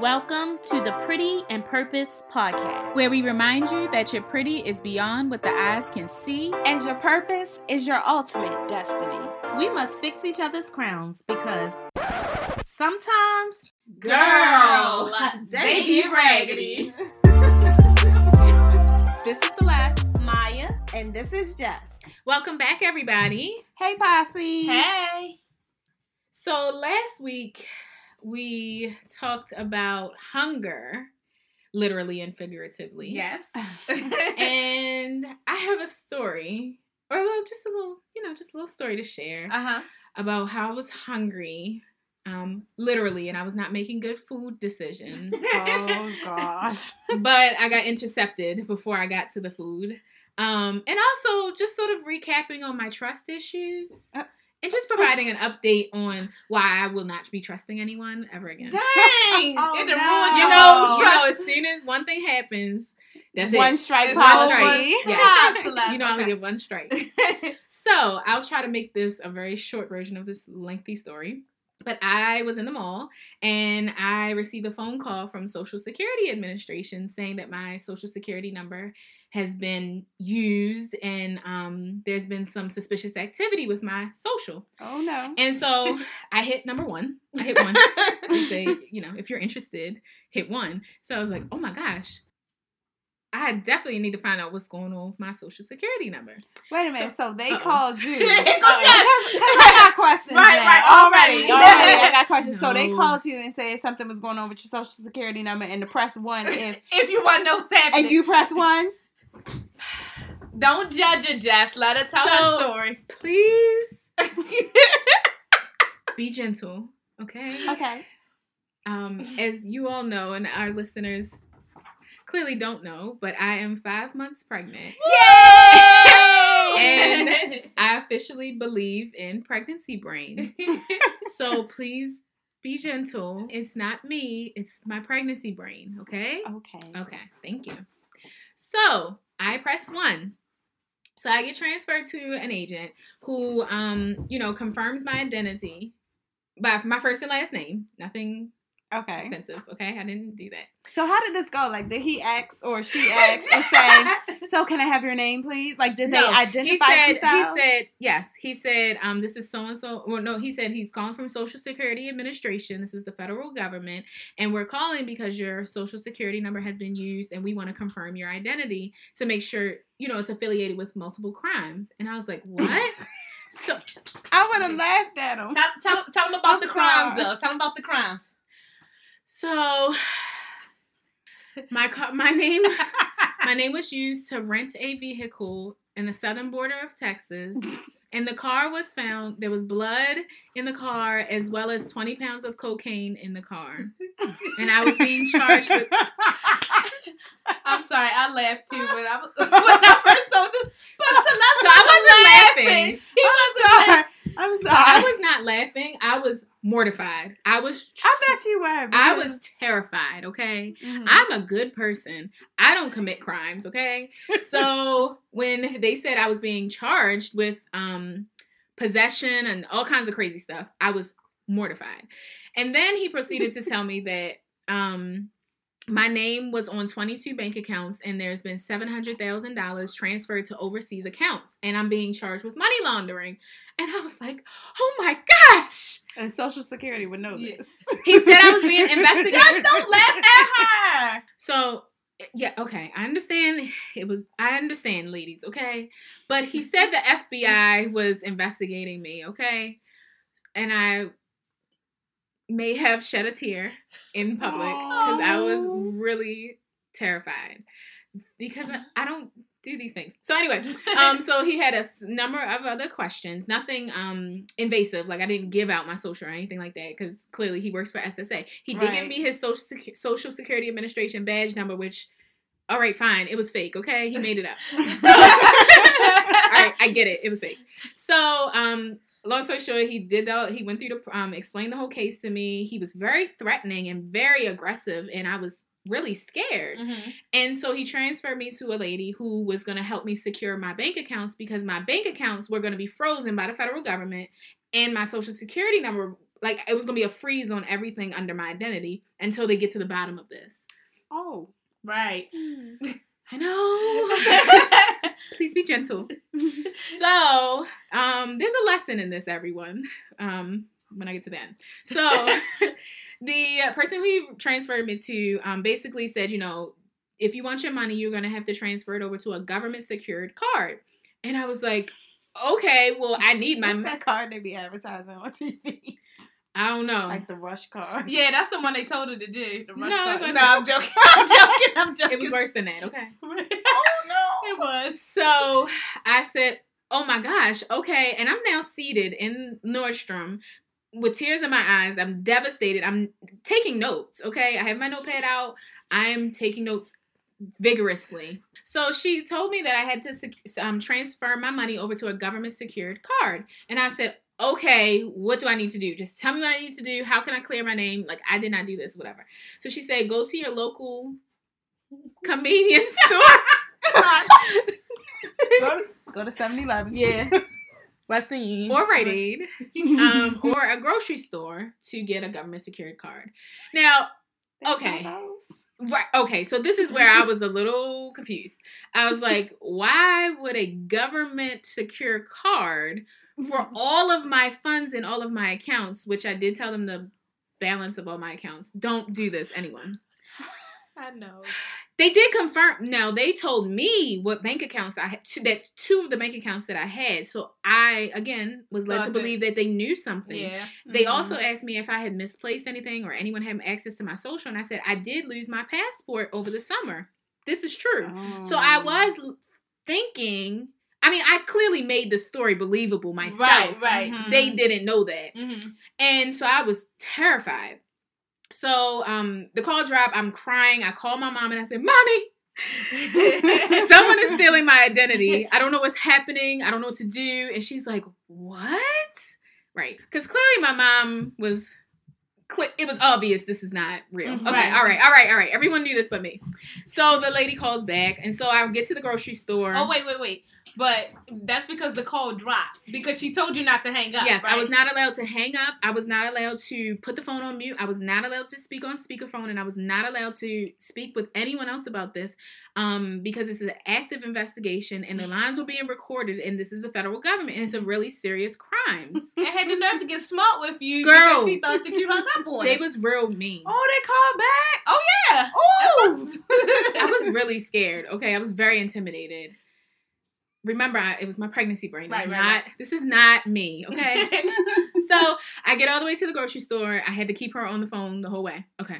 Welcome to the Pretty and Purpose podcast. where we remind you that your pretty is beyond what the eyes can see. And your purpose is your ultimate destiny. we must fix each other's crowns because sometimes Girl, they be raggedy. This is Celeste. Maya. And this is Jess. Welcome back, everybody. Hey, Posse. Hey. So, last week we talked about hunger, literally and figuratively. Yes. And I have a story, or a little, just a little, you know, just a little story to share Uh huh. about how I was hungry, um, literally, and I was not making good food decisions. Oh, gosh. but I got intercepted before I got to the food. Um, and also just sort of recapping on my trust issues Uh. And just providing an update on why I will not be trusting anyone ever again. Dang. Oh, it no. ruined You know, you know, as soon as one thing happens, that's One it. strike It's One strike. Yeah. Yes. You know, I only okay. get one strike. So I'll try to make this a very short version of this lengthy story. But I was in the mall and I received a phone call from Social Security Administration saying that my Social Security number has been used and um, there's been some suspicious activity with my social. Oh, no. And so I hit number one. I hit one. They say, you know, if you're interested, hit one. So I was like, oh my gosh. I definitely need to find out what's going on with my social security number. Wait a minute. So, they Uh-oh. called you. Because goes Jess. I got questions. Right, now. right, Already. already. Already. I got questions. So, they called you and said something was going on with your social security number and to press one if. if you want to know what's happening, And you press one? don't judge it, Jess. Let her tell So- her story. Please be gentle, okay? Okay. Um, as you all know, and our listeners clearly don't know, but I am five months pregnant. Yay! And I officially believe in pregnancy brain. So please be gentle. It's not me, it's my pregnancy brain, okay? Okay. Okay, thank you. So I pressed one. So I get transferred to an agent who, um, you know, confirms my identity by my first and last name. Nothing Okay. extensive. Okay, I didn't do that. So how did this go? Like, did he ask or she ask and say, "So can I have your name, please?" Like, did they identify he said, themselves? He said yes. He said, um, this is so and so. Well, no, he said he's calling from Social Security Administration. This is the federal government, and we're calling because your Social Security number has been used, and we want to confirm your identity to make sure you know it's affiliated with multiple crimes. And I was like, what? so I would have laughed at him. tell, tell, tell them about I'm the crimes, though. Tell them about the crimes. So my car, my name My name was used to rent a vehicle in the southern border of Texas. And the car was found, there was blood in the car as well as 20 pounds of cocaine in the car. And I was being charged with. I'm sorry, I laughed too when I, was- when I first told this. But Celeste So I wasn't laughing. She wasn't I'm sorry. So. I was not laughing. I was mortified. I was. I bet you were. I was terrified, okay? Mhm. I'm a good person. I don't commit crimes, okay? So when they said I was being charged with um possession and all kinds of crazy stuff, I was mortified. And then he proceeded to tell me that um my name was on 22 bank accounts and there's been $700,000 transferred to overseas accounts and I'm being charged with money laundering. And I was like, "Oh my gosh." and Social Security would know Yeah. this. He said I was being investigated. Just don't laugh at her. So yeah, okay, I understand. It was I understand, ladies, okay, but he said the FBI was investigating me, okay, and I may have shed a tear in public because I was really terrified because I- don't do these things. So anyway, um, so he had a number of other questions, nothing um invasive, like I didn't give out my social or anything like that, because clearly he works for SSA. He did give me his social Secu- social security administration badge number, which, all right, fine, it was fake. Okay, he made it up. So, all right, I get it, it was fake. So, um. Long story short, he did the he went through the um explained the whole case to me. He was very threatening and very aggressive, and I was really scared. Mhm. And so he transferred me to a lady who was going to help me secure my bank accounts because my bank accounts were going to be frozen by the federal government and my social security number like it was gonna be a freeze on everything under my identity until they get to the bottom of this. Oh. Right. I know. Please be gentle. So, um, there's a lesson in this, everyone. Um, when I get to the end. So, the uh, person who transferred me to um, basically said, you know, if you want your money, you're gonna have to transfer it over to a government secured card. And I was like, okay, well, I need my. What's that card they be advertising on TV? I don't know. Like the rush card. yeah, that's the one they told her to do. The rush No, it card. wasn't. No, I'm joking. I'm joking. I'm joking. it was worse than that. Okay. It was. So I said, "Oh my gosh, okay." And I'm now seated in Nordstrom with tears in my eyes. I'm devastated. I'm taking notes. Okay, I have my notepad out. I am taking notes vigorously. So she told me that I had to um, transfer my money over to a government secured card, and I said. Okay, what do I need to do? Just tell me what I need to do. How can I clear my name? Like I did not do this, whatever. So she said, go to your local convenience store. go, to, go to 7-Eleven. Yeah. Western Union. or Rite Aid, um, or a grocery store to get a government secured card. Now, okay. right, okay, so this is where I was a little confused. I was like, why would a government secure card for all of my funds and all of my accounts, which I did tell them the balance of all my accounts. Don't do this, anyone. I know. They did confirm. Now they told me what bank accounts I had. Two, that two of the bank accounts that I had. So I again was led to Thought that- believe that they knew something. Yeah. They Mhm. also asked me if I had misplaced anything or anyone had access to my social, and I said I did lose my passport over the summer. This is true. So I Oh. was thinking. I mean, I clearly made the story believable myself. Right. Right. Mhm. They didn't know that. Mm-hmm. And so I was terrified. So um the call dropped, I'm crying. I call my mom and I said, Mommy, someone is stealing my identity. I don't know what's happening. I don't know what to do. And she's like, What? Right. Because clearly my mom was it was obvious this is not real. Mhm. Okay, Right. all right, all right, all right. Everyone knew this but me. So the lady calls back, and so I get to the grocery store. Oh wait, wait, wait. But that's because the call dropped because she told you not to hang up. Yes, I was not allowed to hang up. I was not allowed to put the phone on mute. I was not allowed to speak on speakerphone, and I was not allowed to speak with anyone else about this um, because this is an active investigation, and the lines were being recorded, and this is the federal government, and it's a really serious crimes. And had the nerve to get smart with you Girl. because she thought that you hung up on they was real mean. Oh, they called back. Oh yeah. Oh, I was really scared. Okay, I was very intimidated. Remember, I, it was my pregnancy brain. Right, right, not. right. This is not me. Okay. so I get all the way to the grocery store. I had to keep her on the phone the whole way. Okay.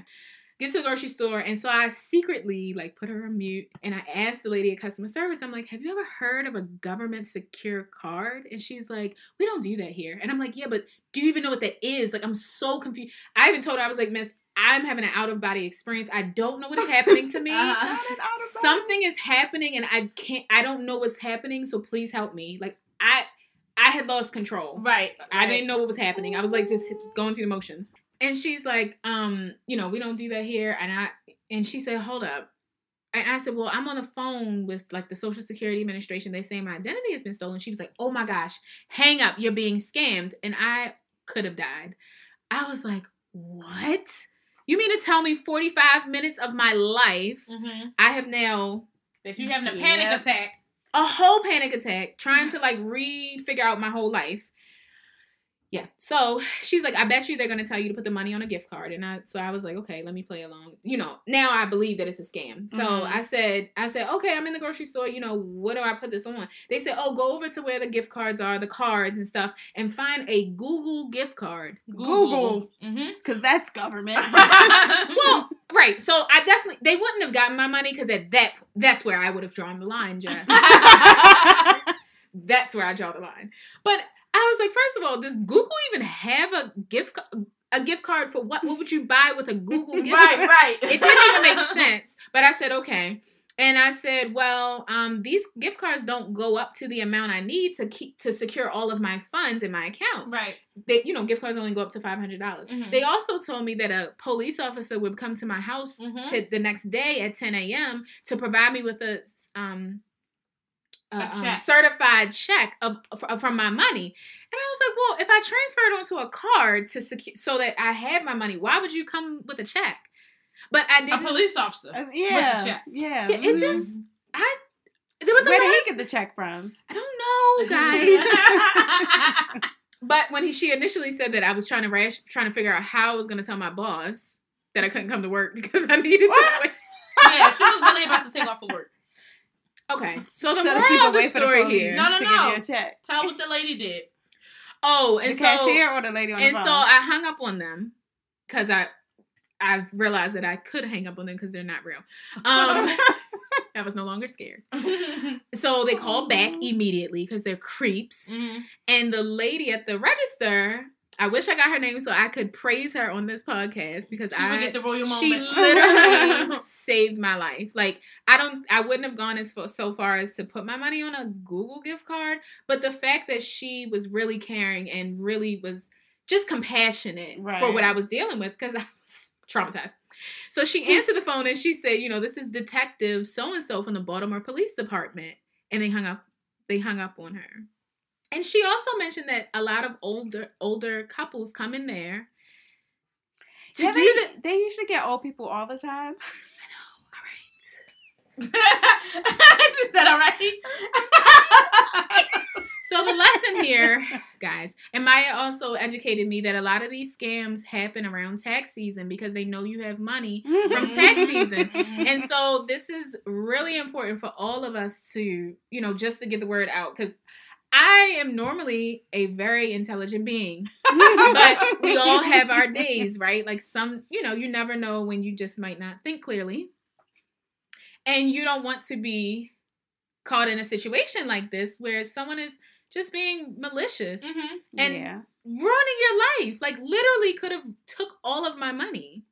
Get to the grocery store. And so I secretly like put her on mute and I asked the lady at customer service, I'm like, have you ever heard of a government secure card? And she's like, we don't do that here. And I'm like, yeah, but do you even know what that is? Like, I'm so confused. I even told her, I was like, miss, I'm having an out of body experience. I don't know what is happening to me. Uh-huh. Got it out of body. Something is happening and I can't, I don't know what's happening. So please help me. Like, I, I had lost control. Right. I right. didn't know what was happening. I was like just going through the motions. And she's like, um, you know, we don't do that here. And I and she said, hold up. And I said, well, I'm on the phone with like the Social Security Administration. They say my identity has been stolen. She was like, oh my gosh, hang up. You're being scammed. And I could have died. I was like, what? You mean to tell me 45 minutes of my life Mhm. I have now That you having a panic attack. a whole panic attack trying to like re-figure out my whole life. Yeah. So she's like, I bet you they're gonna tell you to put the money on a gift card. And I so I was like, okay, let me play along. You know, now I believe that it's a scam. So Mhm. I said, I said, okay, I'm in the grocery store, you know, what do I put this on? They said, Oh, go over to where the gift cards are, the cards and stuff, and find a Google gift card. Google. Mm-hmm. Because that's government. Well, right. So I definitely they wouldn't have gotten my money because at that that's where I would have drawn the line, Jess. That's where I draw the line. But I was like, first of all, does Google even have a gift a gift card for what? What would you buy with a Google gift right, card? right. It didn't even make sense. But I said, okay. And I said, well, um, these gift cards don't go up to the amount I need to keep to secure all of my funds in my account. Right. They, you know, gift cards only go up to five hundred dollars. Mhm. They also told me that a police officer would come to my house Mhm. to the next day at 10 a.m. to provide me with a um a, A um, check. certified check of, of from my money. And I was like, well, if I transferred onto a card to secure so that I had my money, why would you come with a check? But I didn't. police officer. Uh, yeah, check. yeah. Yeah, it mhm. just I there was a Where lot. did he get the check from? I don't know, guys. but when he she initially said that, I was trying to rash, trying to figure out how I was going to tell my boss that I couldn't come to work because I needed What? to. yeah, she was really about to take off for work. Okay, so the so moral that she of the wait the story here. No, no, to no. give check. Tell what the lady did. Oh, The and so cashier or the lady on and the so? I hung up on them because I I realized that I could hang up on them because they're not real. Um, I was no longer scared. So they called back immediately because they're creeps. Mhm. And the lady at the register, I wish I got her name so I could praise her on this podcast because She I get the royal moment. she literally saved my life. Like I don't, I wouldn't have gone as far, so far as to put my money on a Google gift card, but the fact that she was really caring and really was just compassionate for what I was dealing with because I was traumatized. So she hmm. answered the phone and she said, you know, this is Detective so and so from the Baltimore Police Department, and they hung up. They hung up on her. And she also mentioned that a lot of older older couples come in there to yeah, do they, the they usually get old people all the time. she said, "All right." So the lesson here, guys, and Maya also educated me that a lot of these scams happen around tax season because they know you have money from mm-hmm. tax season. And so this is really important for all of us to, you know, just to get the word out because I am normally a very intelligent being, but we all have our days, right? Like some, you know, you never know when you just might not think clearly. And you don't want to be caught in a situation like this where someone is just being malicious Mhm. and yeah. ruining your life. Like literally could have took all of my money.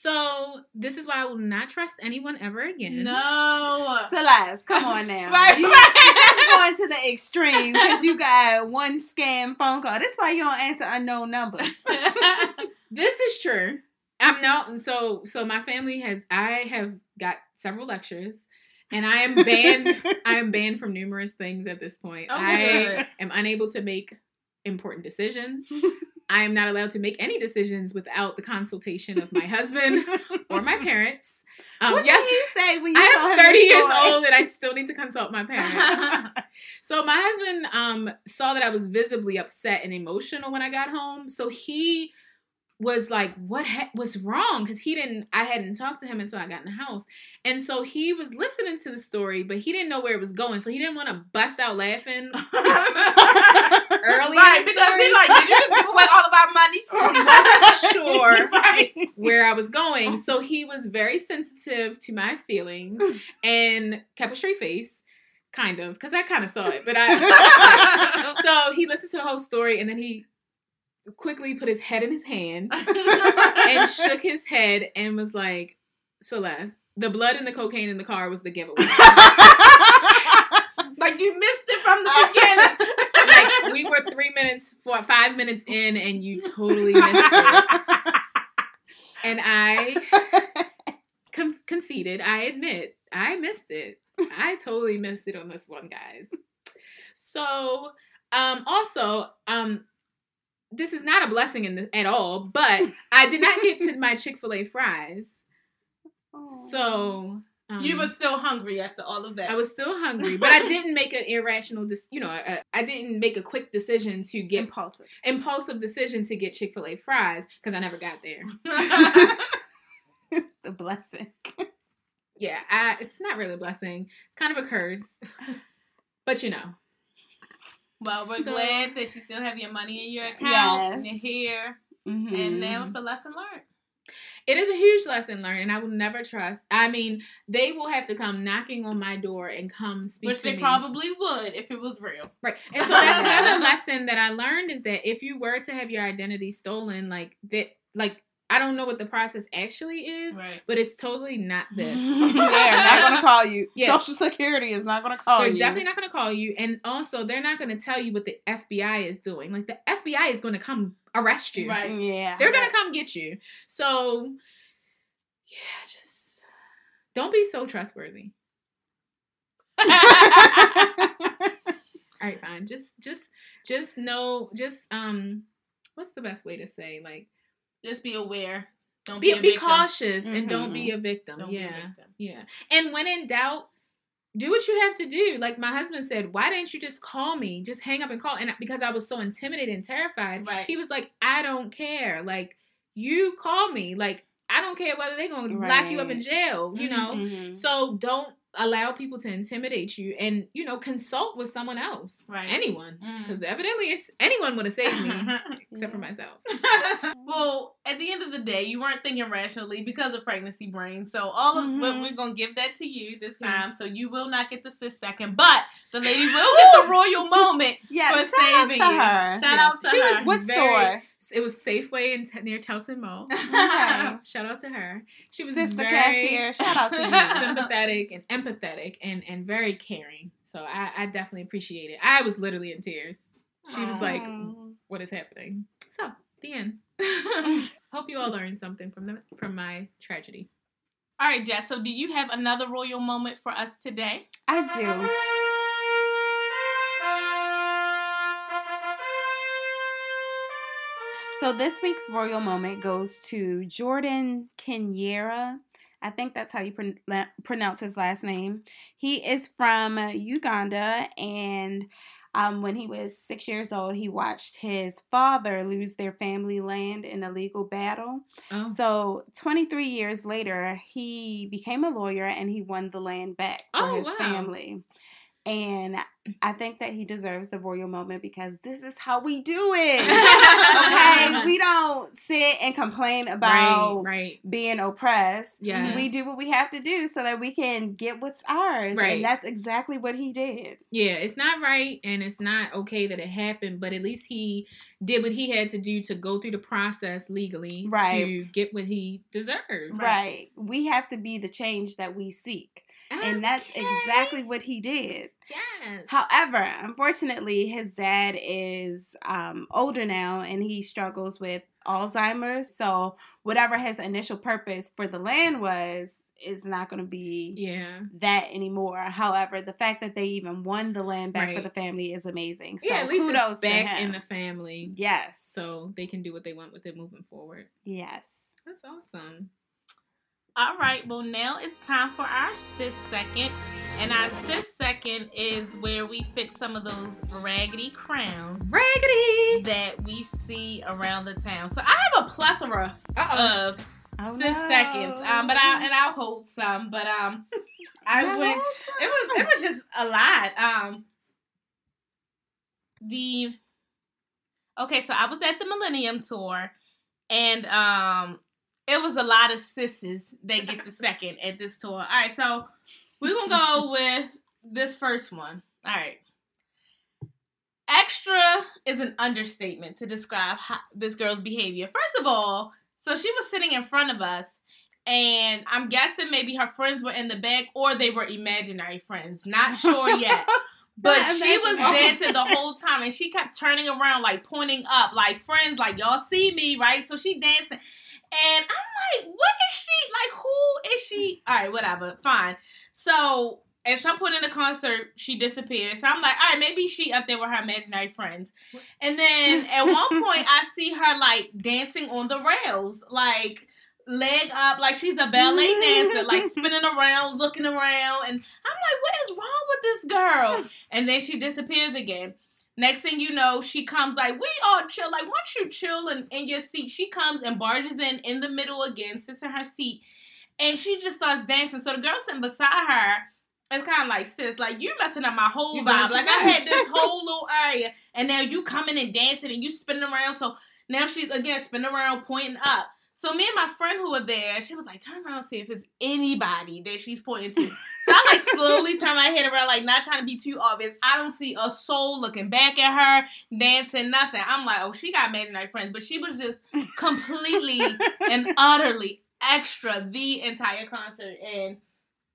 So this is why I will not trust anyone ever again. No. Celeste, come on now. Right, You- right. That's going to the extreme because you got one scam phone call. That's why you don't answer unknown numbers. This is true. I'm not so so my family has I have got several lectures and I am banned I am banned from numerous things at this point. Oh, I am unable to make important decisions. I am not allowed to make any decisions without the consultation of my husband or my parents. Um, what yes, did he say when you I am 30 years story? old and I still need to consult my parents. So my husband um saw that I was visibly upset and emotional when I got home. So he was like, "What ha- was wrong?" Because he didn't. I hadn't talked to him until I got in the house, and so he was listening to the story, but he didn't know where it was going. So he didn't want to bust out laughing early right, in the because story. like, did you just give away all of our money? he wasn't sure Right. where I was going. So he was very sensitive to my feelings and kept a straight face, kind of, because I kind of saw it. But I. so he listened to the whole story and then he quickly put his head in his hand and shook his head and was like, Celeste, the blood and the cocaine in the car was the giveaway. like you missed it from the beginning. We were three minutes, four, five minutes in, and you totally missed it. And I con- conceded. I admit I missed it. I totally missed it on this one, guys. So, um, also, um, this is not a blessing in the, at all, but I did not get to my Chick Fil A fries, so um, you were still hungry after all of that. I was still hungry, but I didn't make an irrational, dis- you know, I, I didn't make a quick decision to get impulsive. impulsive decision to get Chick Fil A fries because I never got there. the blessing. Yeah, I, it's not really a blessing. It's kind of a curse, but you know. well, we're So- glad that you still have your money in your account Yes. and you're here, Mhm. and now it's a lesson learned. It is a huge lesson learned, and I will never trust. I mean, they will have to come knocking on my door and come speak Which they me. probably would if it was real. right. And so that's another lesson that I learned is that if you were to have your identity stolen, like that, like I don't know what the process actually is, Right. but it's totally not this. They're not gonna call you. Yeah. Social Security is not gonna call you. they're definitely not going to call you, and also they're not going to tell you what the FBI is doing. Like the FBI is going to come arrest you. Right. Yeah. They're gonna come get you. So, yeah, just don't be so trustworthy. All right, fine. Just just just know just um what's the best way to say like Just be aware. Don't be be, be cautious and don't be a victim. Don't be a yeah. victim. Yeah. And when in doubt, do what you have to do. Like my husband said, why didn't you just call me? Just hang up and call. And because I was so intimidated and terrified, Right. he was like, I don't care. Like, you call me. Like, I don't care whether they're going to lock you up in jail, you Mhm. know? Mhm. So don't allow people to intimidate you and, you know, consult with someone else. Right. Anyone. Mm. Because evidently it's, anyone would have saved me except for myself. well, at the end of the day, you weren't thinking rationally because of pregnancy brain. So all of what Mhm. we're gonna give that to you this Yes. time. So you will not get the sis second, but the lady will get the royal moment. Yeah, for shout out saving to you. her. Shout Yes. out to She her. was what very- store? It was Safeway in, near Towson Mall. Okay. Shout out to her. She was Sister very cashier, shout out to you. sympathetic and empathetic and, and very caring. So I, I definitely appreciate it. I was literally in tears. She was like, "What is happening?" So the end. Hope you all learned something from the from my tragedy. All right, Jess. So do you have another royal moment for us today? I do. So this week's royal moment goes to Jordan Kinyera. I think that's how you pron- pronounce his last name. He is from Uganda, and um, when he was six years old, he watched his father lose their family land in a legal battle. Oh, So, 23 years later, he became a lawyer and he won the land back for Oh, his wow. family. And I think that he deserves the royal moment because this is how we do it. okay, we don't sit and complain about right, right. being oppressed. Yes. We do what we have to do so that we can get what's ours. Right. And that's exactly what he did. Yeah, it's not right and it's not okay that it happened, but at least he did what he had to do to go through the process legally Right. to get what he deserved. Right. Right. We have to be the change that we seek. And that's exactly what he did. Yes. However, unfortunately, his dad is um, older now and he struggles with Alzheimer's. So, whatever his initial purpose for the land was, is not going to be Yeah. that anymore. However, the fact that they even won the land back for the family is amazing. So, yeah, at least kudos it's back to him. in the family. yes. So they can do what they want with it moving forward. yes. That's awesome. All right, well, now it's time for our sis second. And our sis second is where we fix some of those raggedy crowns Raggedy. that we see around the town. So I have a plethora Uh of Oh, sis no. seconds. Um, but I and I'll hold some. But um, I went. It was it was just a lot. Um, the okay, so I was at the Millennium Tour, and um, it was a lot of sisses that get the second at this tour. All right, so we're gonna go with this first one. All right. Extra is an understatement to describe how, this girl's behavior. First of all, so she was sitting in front of us, and I'm guessing maybe her friends were in the back or they were imaginary friends. Not sure yet. But she was dancing the whole time and she kept turning around, like pointing up, like friends, like y'all see me, right? So she dancing. And I'm like, what is she? Like, who is she? All right, whatever. Fine. So at some point in the concert, she disappears. So I'm like, all right, maybe she up there with her imaginary friends. And then at one point, I see her like dancing on the rails, like leg up, like she's a ballet dancer, like spinning around, looking around. And I'm like, what is wrong with this girl? And then she disappears again. Next thing you know, she comes like, we all chill. Like, once you chill in, in your seat, she comes and barges in in the middle again, sits in her seat, and she just starts dancing. So the girl sitting beside her it's kind of like, sis, like you messing up my whole You vibe. Like I had this whole little area, and now you coming and dancing and you spinning around. So now she's again spinning around, pointing up. So me and my friend who were there, she was like, turn around, see if there's anybody that she's pointing to. So I like slowly turn my head around, like not trying to be too obvious. I don't see a soul looking back at her, dancing, nothing. I'm like, oh, she got imaginary friends, but she was just completely and utterly extra the entire concert. And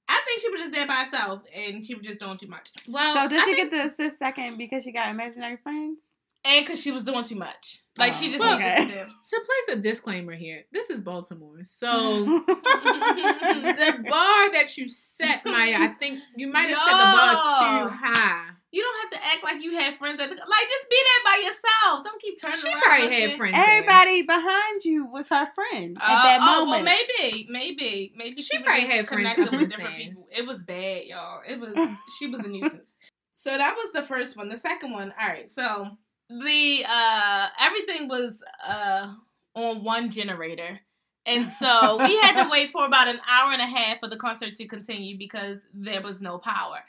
I think she was just there by herself and she was just doing too much. Well, So, did I she think- get the assist second because she got imaginary friends? And because she was doing too much. Like she Oh, just well, needed to do. So place a disclaimer here. This is Baltimore, so the bar that you set, Maya, I think you might have set the bar too high. You don't have to act like you had friends at the like. Just be there by yourself. Don't keep turning She around. probably looking. had friends. there. Everybody behind you was her friend at Uh, that oh, moment. well, maybe, maybe, maybe She was probably just had friends connected coming with different people. It was bad, y'all. It was. she was a nuisance. So that was the first one. The second one. All right. So the uh everything was uh on one generator. And so we had to wait for about an hour and a half for the concert to continue because there was no power.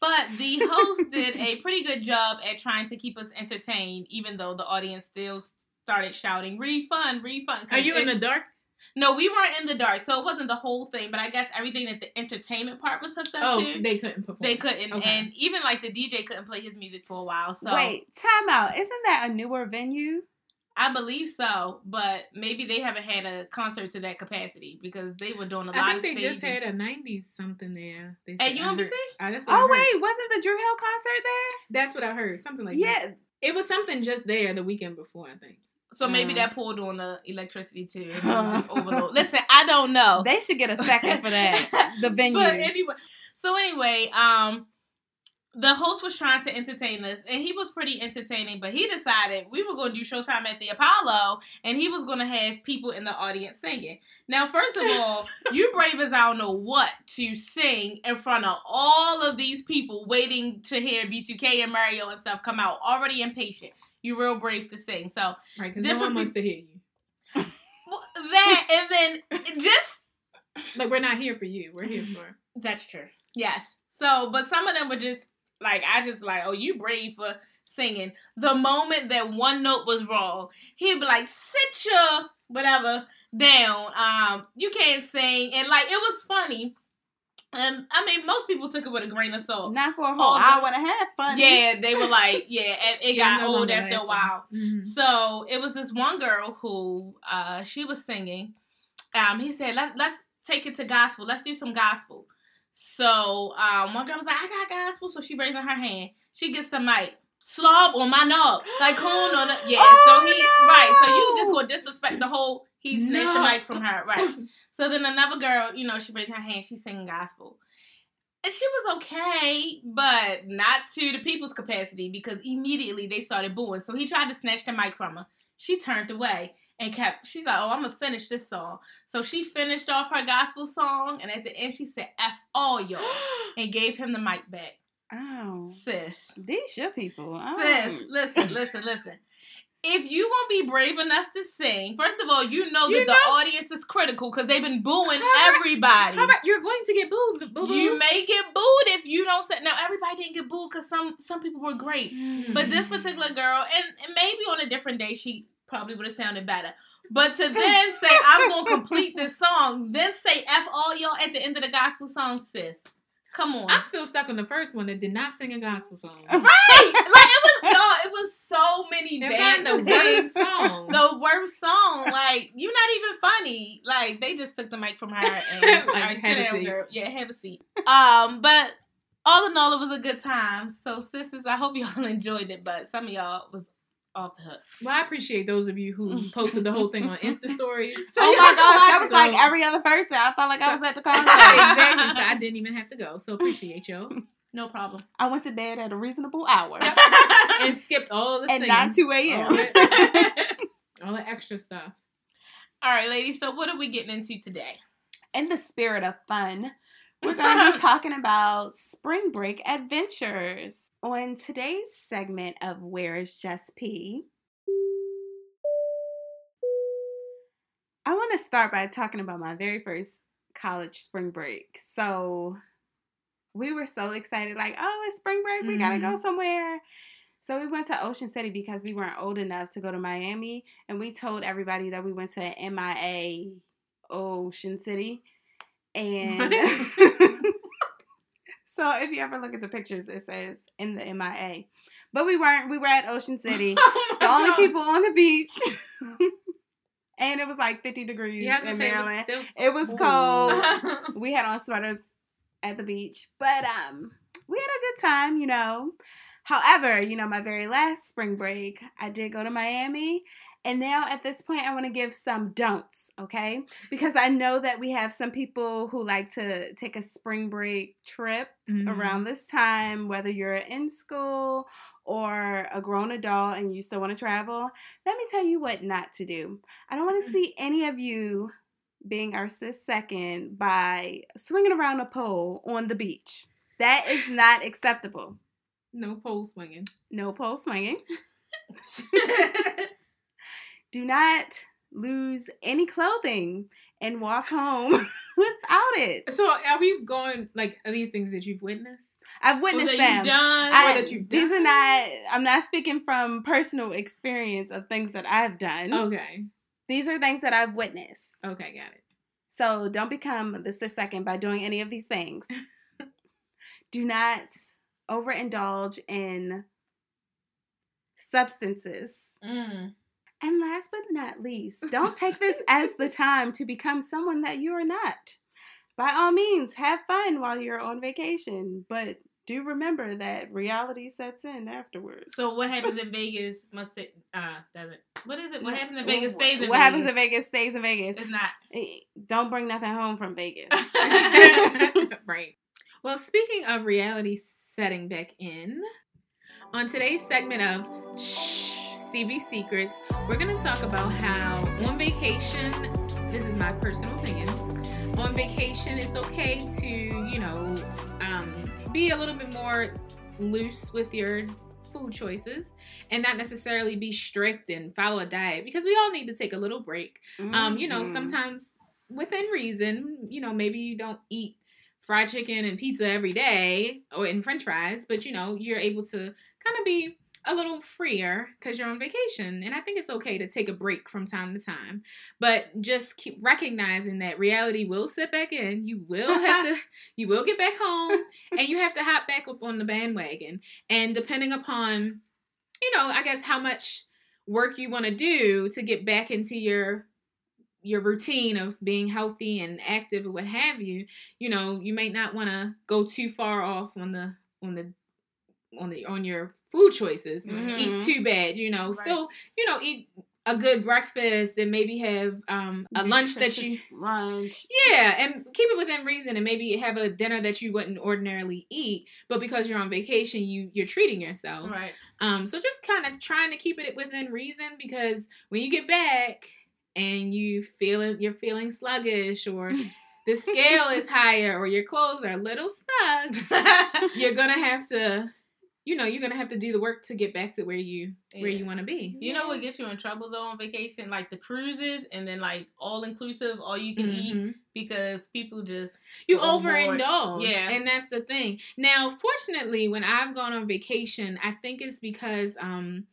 But the host did a pretty good job at trying to keep us entertained, even though the audience still started shouting refund, refund. Are you in the dark? No, we weren't in the dark, so it wasn't the whole thing. But I guess everything that the entertainment part was hooked up Oh, to, they couldn't perform. they couldn't, Okay. and even like the DJ couldn't play his music for a while. So Wait, time out. Isn't that a newer venue? I believe so, but maybe they haven't had a concert to that capacity because they were doing a lot I think of they just had a '90s something there. They at I UMBC. heard- that's what oh, I Oh wait, wasn't the Dru Hill concert there? that's what I heard. Something like that. yeah, It was something just there the weekend before, I think. So maybe Mm. that pulled on the electricity too. And it was just overload. Listen, I don't know. they should get a second for that. The venue. But anyway, so anyway, um, the host was trying to entertain us, and he was pretty entertaining. But he decided we were going to do Showtime at the Apollo, and he was going to have people in the audience singing. Now, first of all, you brave as I don't know what to sing in front of all of these people waiting to hear B2K and Mario and stuff come out, already impatient. You real brave to sing. So Right, because no one wants to hear you. that, and then just Like we're not here for you. We're here for. That's true. Yes. So, but some of them were just like, I just like, oh, you brave for singing. The moment that one note was wrong, he'd be like, sit your whatever down. Um, you can't sing, and like it was funny. And I mean, most people took it with a grain of salt. Not for a whole Oh, hour and a half. Funny. Yeah, they were like, yeah, and it Yeah, got no old after a while. Mhm. So it was this one girl who uh she was singing. Um he said, Let, let's take it to gospel. Let's do some gospel. So um one girl was like, I got gospel. So she raising her hand. She gets the mic. Slob on my knob. Like who no, no yeah. Oh, so he right. So you no. just go disrespect the whole he snatched the mic from her. Right. So then another girl, you know, she raised her hand, she's singing gospel. And she was okay, but not to the people's capacity because immediately they started booing. So he tried to snatch the mic from her. She turned away and kept, she's like, oh, I'm going to finish this song. So she finished off her gospel song, and at the end she said, F all y'all, and gave him the mic back. Oh, Sis. these your people. Oh. Sis, um. listen, listen, listen. If you gonna be brave enough to sing, first of all, you know You that the audience is critical because they've been booing Correct. everybody. How about you're going to get booed? Boo boo. You may get booed if you don't say. Now everybody didn't get booed because some some people were great, mm-hmm. but this particular girl, and, and maybe on a different day she probably would have sounded better. But to then say I'm gonna complete this song, then say f all y'all at the end of the gospel song, sis. Come on, I'm still stuck on the first one that did not sing a gospel song. right? Like it was, y'all. It was so many And bad the worst song. The worst song, like you're not even funny. Like they just took the mic from her and Like, like, have a seat. girl. Yeah, have a seat. Um, but all in all, it was a good time. So, sisters, I hope y'all enjoyed it. But some of y'all was off the hook. Well, I appreciate those of you who posted the whole thing on Insta stories. So Oh my gosh, that was So- like every other person. I felt like I was at the concert. exactly. So I didn't even have to go. So appreciate y'all. No problem. I went to bed at a reasonable hour And skipped all the and singing. not 2 a.m. that, all the extra stuff. all right, ladies. So, what are we getting into today? In the spirit of fun, we're going to be talking about spring break adventures. On today's segment of Where is Just P, I want to start by talking about my very first college spring break. So, we were so excited, like, oh, it's spring break, we gotta go mm-hmm. somewhere. So, we went to Ocean City because we weren't old enough to go to Miami, and we told everybody that we went to MIA Ocean City. And so if you ever look at the pictures, it says in the MIA. But we weren't. We were at Ocean City. Oh The only people on the beach. and it was like 50 degrees in say it was Maryland. still It was cold. We had on sweaters at the beach. But um we had a good time, you know. However, you know, my very last spring break, I did go to Miami. And now at this point, I want to give some don'ts, okay? Because I know that we have some people who like to take a spring break trip Mhm. around this time, whether you're in school or a grown adult and you still want to travel. Let me tell you what not to do. I don't want to see any of you being our sis second by swinging around a pole on the beach. That is not acceptable. no pole swinging. No pole swinging. Do not lose any clothing and walk home without it. So are we going like are these things that you've witnessed? I've witnessed that them. done. I, that you've these are not. I'm not speaking from personal experience of things that I've done. Okay. These are things that I've witnessed. Okay, got it. So don't become the sis second by doing any of these things. Do not overindulge in substances. Mm. And last but not least, don't take this as the time to become someone that you are not. By all means, have fun while you're on vacation, but do remember that reality sets in afterwards. So what happens in Vegas must it uh doesn't what is it? What happens in Vegas what- stays in What Vegas. happens in Vegas stays in Vegas. It's not. Eh, Don't bring nothing home from Vegas. right. Well, speaking of reality setting back in, on today's segment of Shh, CB Secrets, we're going to talk about how on vacation, this is my personal opinion, on vacation, it's okay to, you know, um, be a little bit more loose with your food choices and not necessarily be strict and follow a diet because we all need to take a little break um, you know, Mhm. sometimes within reason, you know, maybe you don't eat fried chicken and pizza every day or in french fries, but you know, you're able to kind of be a little freer because you're on vacation. And I think it's okay to take a break from time to time, but just keep recognizing that reality will sit back in. You will have to, you will get back home and you have to hop back up on the bandwagon. And depending upon, you know, I guess how much work you want to do to get back into your your routine of being healthy and active or what have you you know you might not want to go too far off on the on the on the on your food choices Mhm. eat too bad you know Right. still you know eat a good breakfast and maybe have um a lunch that you lunch. yeah, and keep it within reason, and maybe have a dinner that you wouldn't ordinarily eat, but because you're on vacation, you you're treating yourself. Right. Um, so just kind of trying to keep it within reason, because when you get back and you feeling you're feeling sluggish, or the scale is higher, or your clothes are a little snug, you're gonna have to, you know, you're gonna have to do the work to get back to where you where you want to be. You know what gets you in trouble though on vacation? Like the cruises and then like all inclusive, all you can eat Mhm. because people just you overboard. overindulge Yeah. and that's the thing now fortunately when i've gone on vacation i think it's because um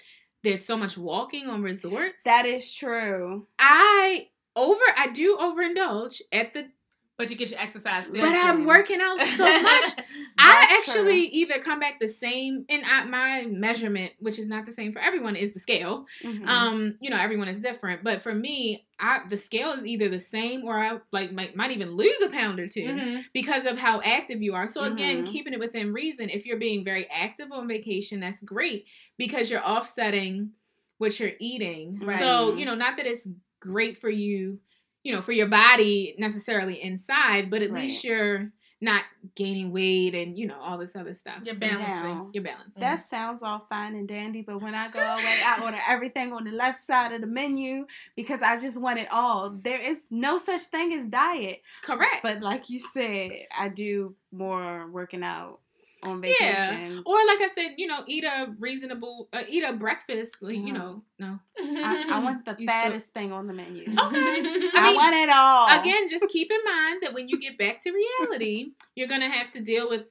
there's so much walking on resorts That is true. i over i do overindulge at the but you get your exercise too. but i'm working out so much i That's actually either come back the same and I, my measurement which is not the same for everyone is the scale Mhm. um you know everyone is different but for me I, the scale is either the same or i like might, might even lose a pound or 2 Mhm. because of how active you are. So again, Mhm. keeping it within reason. If you're being very active on vacation, that's great because you're offsetting what you're eating. Right. So, you know, not that it's great for you, you know, for your body necessarily inside, but at Right. least you're not gaining weight and, you know, all this other stuff. You're So balancing. Now, You're balanced. That sounds all fine and dandy, but when I go away, I order everything on the left side of the menu because I just want it all. There is no such thing as diet. Correct. But like you said, I do more working out on Yeah. or like I said, you know, eat a reasonable, uh, eat a breakfast. Like, you know, no. I, I want the You still- fattest thing on the menu. Okay. I, I want it all. again, just keep in mind that when you get back to reality, you're gonna have to deal with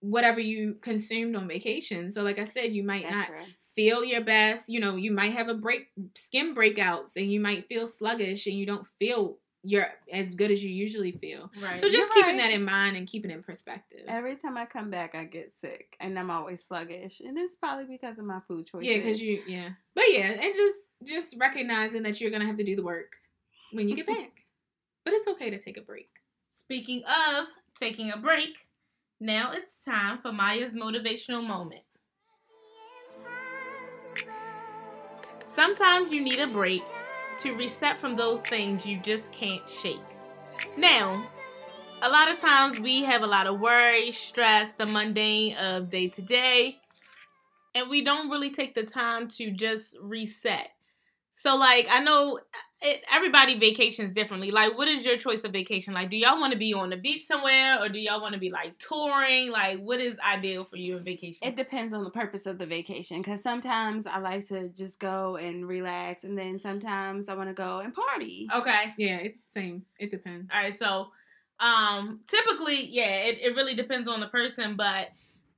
whatever you consumed on vacation. So, like I said, you might That's not feel your best. You know, you might have a break skin breakouts, and you might feel sluggish, and you don't feel you're as good as you usually feel. Right. So just you're keeping right. that in mind and keeping it in perspective. Every time I come back, I get sick and I'm always sluggish, and it's probably because of my food choices. Yeah, because you yeah, but yeah, and just just recognizing that you're gonna have to do the work when you get back, but it's okay to take a break. Speaking of taking a break, now it's time for Maya's motivational moment. Sometimes you need a break to reset from those things you just can't shake. Now, a lot of times we have a lot of worry, stress, the mundane of day to day, and we don't really take the time to just reset. So, like, I know it, everybody vacations differently. Like, what is your choice of vacation? Like, do y'all want to be on the beach somewhere, or do y'all want to be like touring? Like, what is ideal for you in vacation? It depends on the purpose of the vacation because sometimes I like to just go and relax, and then sometimes I want to go and party. okay. Yeah, it, same. It depends. All right, so um typically, yeah, it, it really depends on the person, but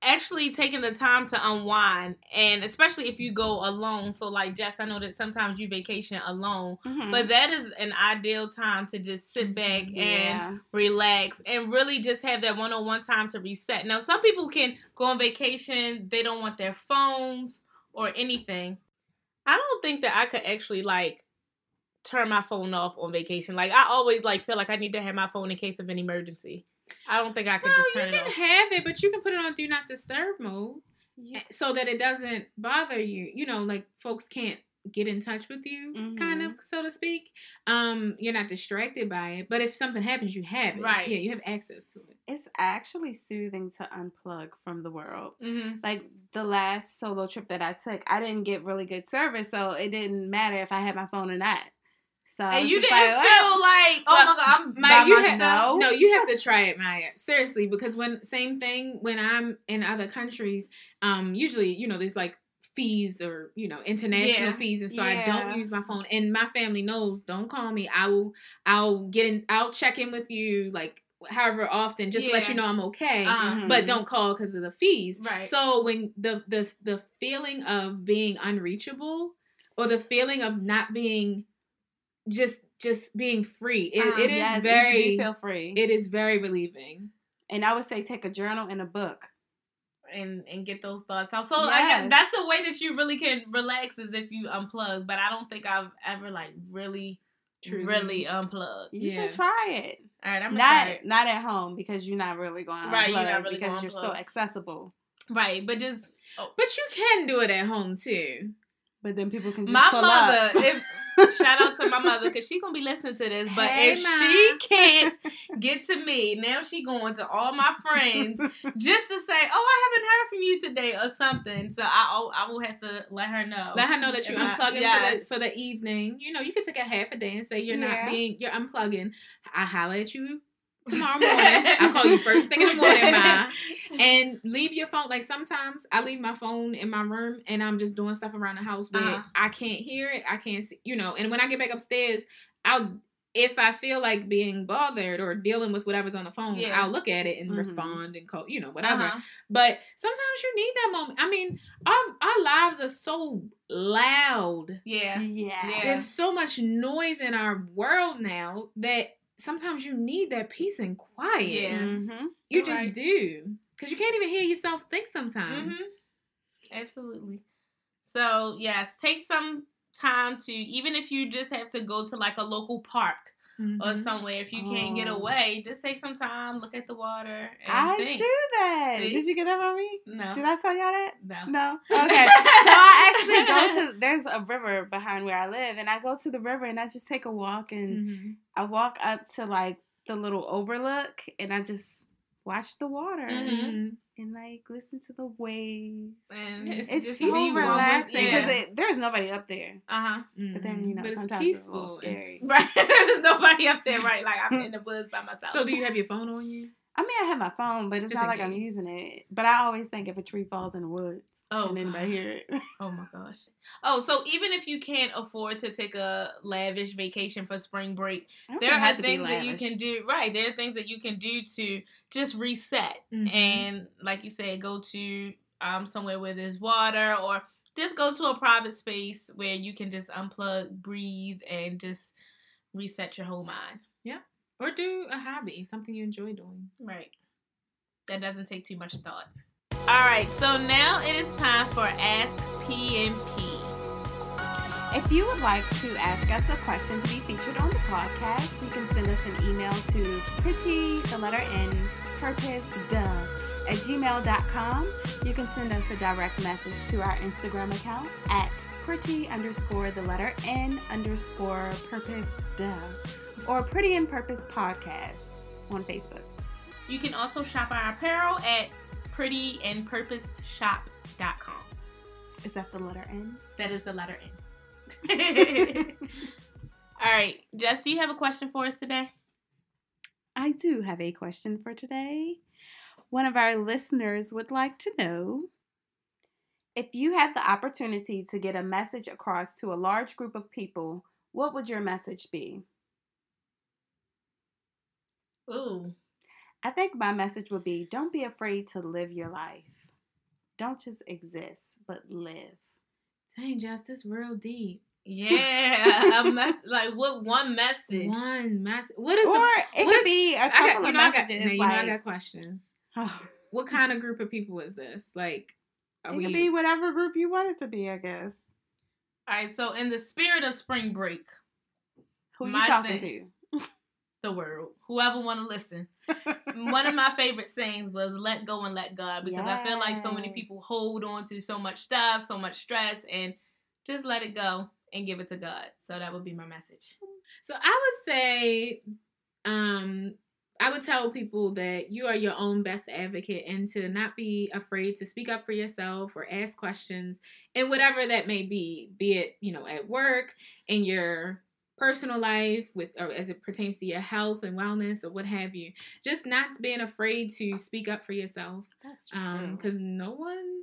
actually taking the time to unwind and especially if you go alone. So like Jess, I know that sometimes you vacation alone, Mhm. but that is an ideal time to just sit back and yeah, relax and really just have that one-on-one time to reset. Now, some people can go on vacation, they don't want their phones or anything. I don't think that I could actually like turn my phone off on vacation. Like I always like feel like I need to have my phone in case of an emergency. I don't think I could Well, just you turn it can off. have it, but you can put it on do not disturb mode Yeah. so that it doesn't bother you. You know, like folks can't get in touch with you, kind Mm-hmm. of, so to speak. Um, you're not distracted by it, but if something happens, you have it. Right. Yeah, you have access to it. It's actually soothing to unplug from the world. hmm Like the last solo trip that I took, I didn't get really good service, so it didn't matter if I had my phone or not. So And you didn't like, feel well, like, oh Well, my god, I'm Maya, by you myself. have no, you have to try it, Maya. Seriously, because when same thing when I'm in other countries, um, usually you know there's like fees or you know international Yeah. fees, and so I don't use my phone. And my family knows, don't call me. I will, I'll get in, I'll check in with you like however often, just to let you know I'm okay. Uh, but don't call because of the fees. Right. So when the the the feeling of being unreachable or the feeling of not being just just being free, it, Uh, it is yes, very you do feel free. it is very relieving. and I would say take a journal and a book. and and get those thoughts out. So I Yes. guess that's the way that you really can relax is if you unplug. But I don't think I've ever like really, Truly. really unplugged. You Yeah. should try it. All right, I'm Not try it. not at home because you're not really going to Right, you're not really because you're so accessible. Right, but just But you can do it at home too. But then people can just my pull mother. up. If shout out to my mother because she gonna be listening to this. But Hey, if Ma. she can't get to me, now she going to all my friends just to say, "Oh, I haven't heard from you today" or something. So I oh, I will have to let her know. Let her know that you're If I- unplugging for, the, for the evening. You know, you could take a half a day and say you're Yeah. not being you're unplugging. I holler at you tomorrow morning. I'll call you first thing in the morning, Ma. And leave your phone. Like sometimes I leave my phone in my room and I'm just doing stuff around the house where Uh-huh. I can't hear it. I can't see you know, and when I get back upstairs, I'll if I feel like being bothered or dealing with whatever's on the phone, Yeah. I'll look at it and Mhm. respond and call, you know, whatever. Uh-huh. But sometimes you need that moment. I mean, our our lives are so loud. Yeah. yeah. Yeah. There's so much noise in our world now that sometimes you need that peace and quiet. Yeah. hmm You You're just right. do. Because you can't even hear yourself think sometimes. Mhm. Absolutely. So yes, take some time to even if you just have to go to like a local park or Mhm. somewhere. If you can't get Oh. away, just take some time, look at the water, and I think. do that. See? Did you get that from me? No, Did I tell y'all that? no. No. Okay. so I actually go to there's a river behind where I live and I go to the river and I just take a walk and Mhm. I walk up to like the little overlook and I just watch the water Mhm. Mhm. and like listen to the waves. And It's It's just so peaceful. be one with- relaxing yeah. because there's nobody up there. Uh huh. But then you know But it's sometimes it's a little peaceful. It's- scary. Right. There's nobody up there, right? Like I'm in the woods by myself. So do you have your phone on you? I mean, I have my phone, but it's Just not in like I'm using it. But I always think if a tree falls in the woods, Oh, and anybody God. hear it. Oh my gosh. Oh, so even if you can't afford to take a lavish vacation for spring break, there are things that you can do. Right, there are things that you can do to just reset Mhm. and, like you said, go to um somewhere where there's water or just go to a private space where you can just unplug, breathe, and just reset your whole mind. Or do a hobby, something you enjoy doing. Right. That doesn't take too much thought. All right, so now it is time for Ask PNP. If you would like to ask us a question to be featured on the podcast, you can send us an email to pretty, the letter N, purpose, duh, at gmail.com. You can send us a direct message to our Instagram account at pretty underscore the letter N underscore purpose duh or Pretty in Purpose Podcast on Facebook. You can also shop our apparel at prettyandpurposedshop.com. Is that the letter N? That is the letter N. All right, Jess, do you have a question for us today? I do have a question for today. One of our listeners would like to know if you had the opportunity to get a message across to a large group of people, what would your message be? Ooh. I think my message would be don't be afraid to live your life. Don't just exist, but live. Dang, Jess, this real deep. Yeah, a mes- like what one message? One message. What is Or the? it what- could be a I couple got, you of know, I got, messages. now, you know, I got questions. oh, What kind of group of people is this? Like, are it we? could be whatever group you want it to be, I guess. All right, so in the spirit of spring break, Who are you talking thing. the world, whoever want to listen, one of my favorite sayings was "Let go and let God" because I feel like so many people hold on to so much stuff, so much stress, and just let it go and give it to God. So that would be my message. So I would say, um, I would tell people that you are your own best advocate and to not be afraid to speak up for yourself or ask questions and whatever that may be, be it, you know, at work, in your personal life, with or as it pertains to your health and wellness or what have you. Just not being afraid to speak up for yourself. That's Um, because no one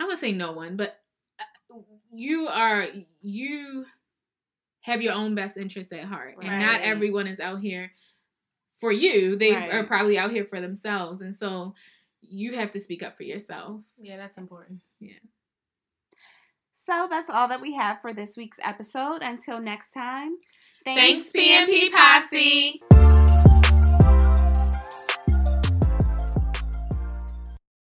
I would say no one, but uh, you are you have your own best interest at heart. And not everyone is out here for you. They Right. are probably out here for themselves. And so you have to speak up for yourself. Yeah, that's important. So that's all that we have for this week's episode. Until next time, Thanks, PNP Posse.